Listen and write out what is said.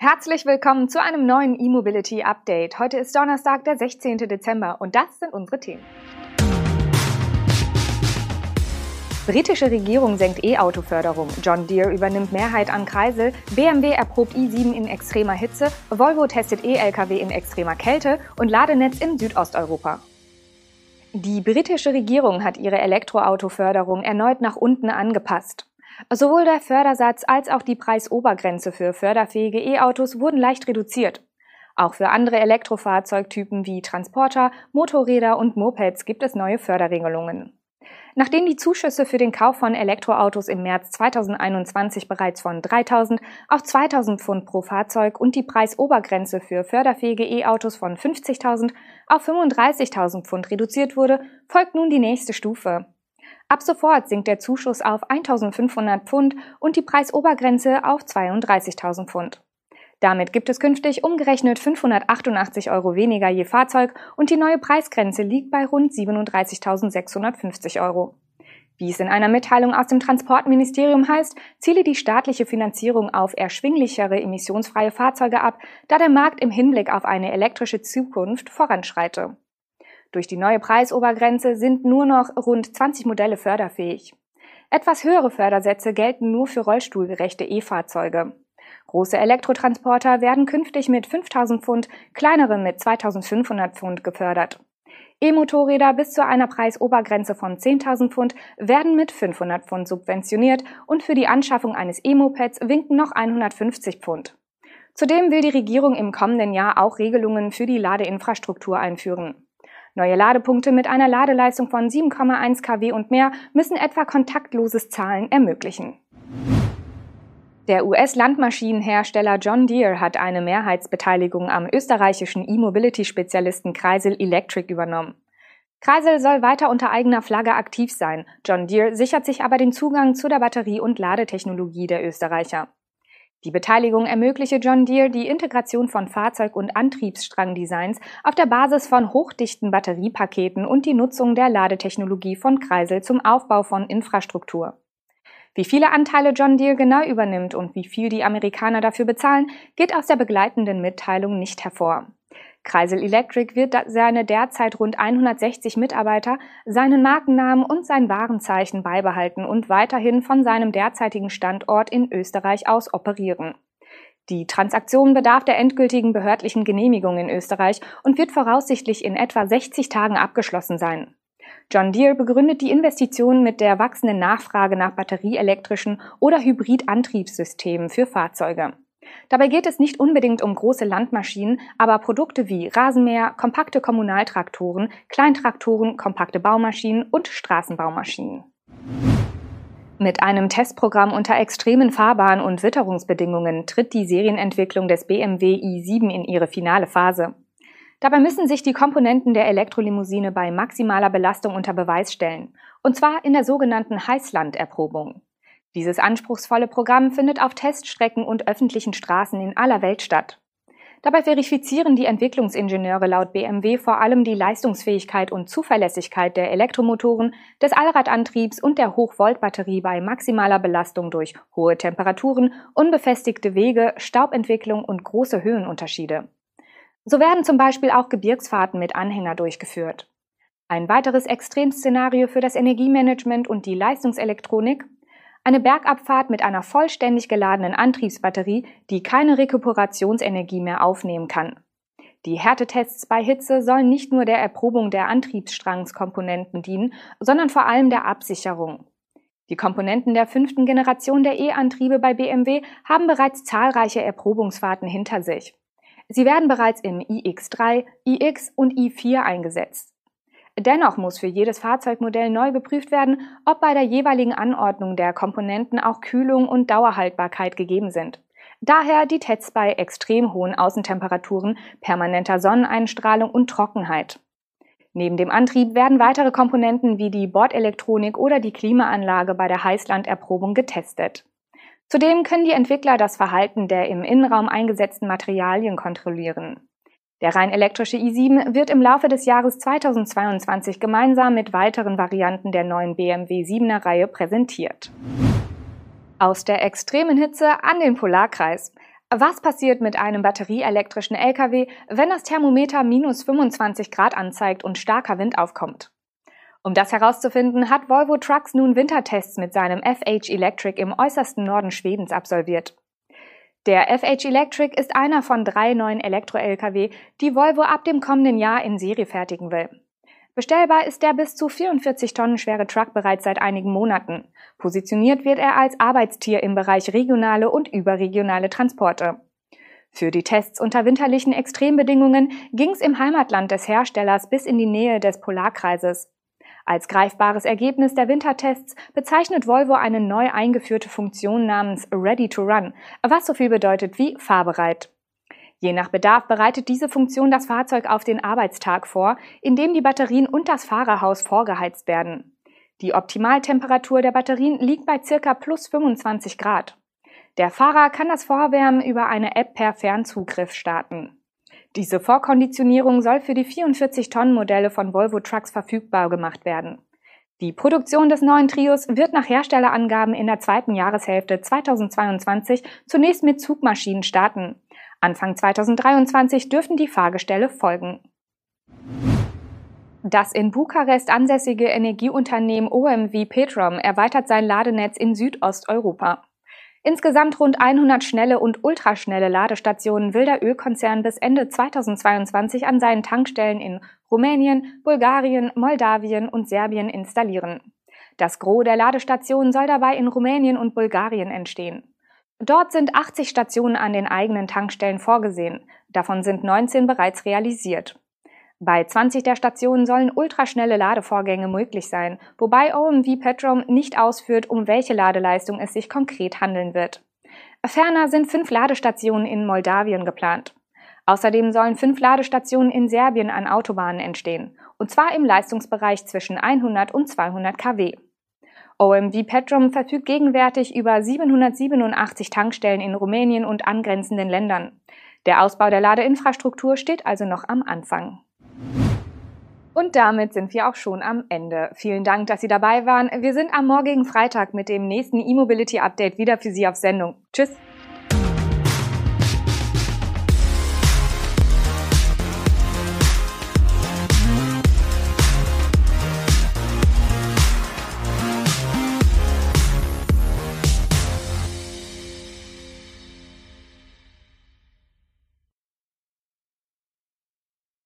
Herzlich willkommen zu einem neuen E-Mobility Update. Heute ist Donnerstag, der 16. Dezember und das sind unsere Themen. Britische Regierung senkt E-Auto-Förderung. John Deere übernimmt Mehrheit an Kreisel. BMW erprobt i7 in extremer Hitze. Volvo testet E-Lkw in extremer Kälte und Ladenetz in Südosteuropa. Die britische Regierung hat ihre Elektroauto-Förderung erneut nach unten angepasst. Sowohl der Fördersatz als auch die Preisobergrenze für förderfähige E-Autos wurden leicht reduziert. Auch für andere Elektrofahrzeugtypen wie Transporter, Motorräder und Mopeds gibt es neue Förderregelungen. Nachdem die Zuschüsse für den Kauf von Elektroautos im März 2021 bereits von 3000 auf 2000 Pfund pro Fahrzeug und die Preisobergrenze für förderfähige E-Autos von 50.000 auf 35.000 Pfund reduziert wurde, folgt nun die nächste Stufe. Ab sofort sinkt der Zuschuss auf 1.500 Pfund und die Preisobergrenze auf 32.000 Pfund. Damit gibt es künftig umgerechnet 588 Euro weniger je Fahrzeug und die neue Preisgrenze liegt bei rund 37.650 Euro. Wie es in einer Mitteilung aus dem Transportministerium heißt, ziele die staatliche Finanzierung auf erschwinglichere emissionsfreie Fahrzeuge ab, da der Markt im Hinblick auf eine elektrische Zukunft voranschreite. Durch die neue Preisobergrenze sind nur noch rund 20 Modelle förderfähig. Etwas höhere Fördersätze gelten nur für rollstuhlgerechte E-Fahrzeuge. Große Elektrotransporter werden künftig mit 5000 Pfund, kleinere mit 2500 Pfund gefördert. E-Motorräder bis zu einer Preisobergrenze von 10.000 Pfund werden mit 500 Pfund subventioniert und für die Anschaffung eines E-Mopeds winken noch 150 Pfund. Zudem will die Regierung im kommenden Jahr auch Regelungen für die Ladeinfrastruktur einführen. Neue Ladepunkte mit einer Ladeleistung von 7,1 kW und mehr müssen etwa kontaktloses Zahlen ermöglichen. Der US-Landmaschinenhersteller John Deere hat eine Mehrheitsbeteiligung am österreichischen E-Mobility-Spezialisten Kreisel Electric übernommen. Kreisel soll weiter unter eigener Flagge aktiv sein. John Deere sichert sich aber den Zugang zu der Batterie- und Ladetechnologie der Österreicher. Die Beteiligung ermögliche John Deere die Integration von Fahrzeug- und Antriebsstrangdesigns auf der Basis von hochdichten Batteriepaketen und die Nutzung der Ladetechnologie von Kreisel zum Aufbau von Infrastruktur. Wie viele Anteile John Deere genau übernimmt und wie viel die Amerikaner dafür bezahlen, geht aus der begleitenden Mitteilung nicht hervor. Kreisel Electric wird seine derzeit rund 160 Mitarbeiter, seinen Markennamen und sein Warenzeichen beibehalten und weiterhin von seinem derzeitigen Standort in Österreich aus operieren. Die Transaktion bedarf der endgültigen behördlichen Genehmigung in Österreich und wird voraussichtlich in etwa 60 Tagen abgeschlossen sein. John Deere begründet die Investition mit der wachsenden Nachfrage nach batterieelektrischen oder Hybridantriebssystemen für Fahrzeuge. Dabei geht es nicht unbedingt um große Landmaschinen, aber Produkte wie Rasenmäher, kompakte Kommunaltraktoren, Kleintraktoren, kompakte Baumaschinen und Straßenbaumaschinen. Mit einem Testprogramm unter extremen Fahrbahn- und Witterungsbedingungen tritt die Serienentwicklung des BMW i7 in ihre finale Phase. Dabei müssen sich die Komponenten der Elektrolimousine bei maximaler Belastung unter Beweis stellen, und zwar in der sogenannten Heißlanderprobung. Dieses anspruchsvolle Programm findet auf Teststrecken und öffentlichen Straßen in aller Welt statt. Dabei verifizieren die Entwicklungsingenieure laut BMW vor allem die Leistungsfähigkeit und Zuverlässigkeit der Elektromotoren, des Allradantriebs und der Hochvoltbatterie bei maximaler Belastung durch hohe Temperaturen, unbefestigte Wege, Staubentwicklung und große Höhenunterschiede. So werden zum Beispiel auch Gebirgsfahrten mit Anhänger durchgeführt. Ein weiteres Extremszenario für das Energiemanagement und die Leistungselektronik eine Bergabfahrt mit einer vollständig geladenen Antriebsbatterie, die keine Rekuperationsenergie mehr aufnehmen kann. Die Härtetests bei Hitze sollen nicht nur der Erprobung der Antriebsstrangskomponenten dienen, sondern vor allem der Absicherung. Die Komponenten der fünften Generation der E-Antriebe bei BMW haben bereits zahlreiche Erprobungsfahrten hinter sich. Sie werden bereits im iX3, iX und i4 eingesetzt. Dennoch muss für jedes Fahrzeugmodell neu geprüft werden, ob bei der jeweiligen Anordnung der Komponenten auch Kühlung und Dauerhaltbarkeit gegeben sind. Daher die Tests bei extrem hohen Außentemperaturen, permanenter Sonneneinstrahlung und Trockenheit. Neben dem Antrieb werden weitere Komponenten wie die Bordelektronik oder die Klimaanlage bei der Heißlanderprobung getestet. Zudem können die Entwickler das Verhalten der im Innenraum eingesetzten Materialien kontrollieren. Der rein elektrische i7 wird im Laufe des Jahres 2022 gemeinsam mit weiteren Varianten der neuen BMW 7er Reihe präsentiert. Aus der extremen Hitze an den Polarkreis. Was passiert mit einem batterieelektrischen Lkw, wenn das Thermometer minus 25 Grad anzeigt und starker Wind aufkommt? Um das herauszufinden, hat Volvo Trucks nun Wintertests mit seinem FH Electric im äußersten Norden Schwedens absolviert. Der FH Electric ist einer von drei neuen Elektro-Lkw, die Volvo ab dem kommenden Jahr in Serie fertigen will. Bestellbar ist der bis zu 44 Tonnen schwere Truck bereits seit einigen Monaten. Positioniert wird er als Arbeitstier im Bereich regionale und überregionale Transporte. Für die Tests unter winterlichen Extrembedingungen ging es im Heimatland des Herstellers bis in die Nähe des Polarkreises. Als greifbares Ergebnis der Wintertests bezeichnet Volvo eine neu eingeführte Funktion namens Ready to Run, was so viel bedeutet wie fahrbereit. Je nach Bedarf bereitet diese Funktion das Fahrzeug auf den Arbeitstag vor, indem die Batterien und das Fahrerhaus vorgeheizt werden. Die Optimaltemperatur der Batterien liegt bei circa plus 25 Grad. Der Fahrer kann das Vorwärmen über eine App per Fernzugriff starten. Diese Vorkonditionierung soll für die 44-Tonnen-Modelle von Volvo Trucks verfügbar gemacht werden. Die Produktion des neuen Trios wird nach Herstellerangaben in der zweiten Jahreshälfte 2022 zunächst mit Zugmaschinen starten. Anfang 2023 dürften die Fahrgestelle folgen. Das in Bukarest ansässige Energieunternehmen OMV Petrom erweitert sein Ladenetz in Südosteuropa. Insgesamt rund 100 schnelle und ultraschnelle Ladestationen will der Ölkonzern bis Ende 2022 an seinen Tankstellen in Rumänien, Bulgarien, Moldawien und Serbien installieren. Das Gros der Ladestationen soll dabei in Rumänien und Bulgarien entstehen. Dort sind 80 Stationen an den eigenen Tankstellen vorgesehen. Davon sind 19 bereits realisiert. Bei 20 der Stationen sollen ultraschnelle Ladevorgänge möglich sein, wobei OMV Petrom nicht ausführt, um welche Ladeleistung es sich konkret handeln wird. Ferner sind fünf Ladestationen in Moldawien geplant. Außerdem sollen fünf Ladestationen in Serbien an Autobahnen entstehen, und zwar im Leistungsbereich zwischen 100 und 200 kW. OMV Petrom verfügt gegenwärtig über 787 Tankstellen in Rumänien und angrenzenden Ländern. Der Ausbau der Ladeinfrastruktur steht also noch am Anfang. Und damit sind wir auch schon am Ende. Vielen Dank, dass Sie dabei waren. Wir sind am morgigen Freitag mit dem nächsten E-Mobility Update wieder für Sie auf Sendung. Tschüss.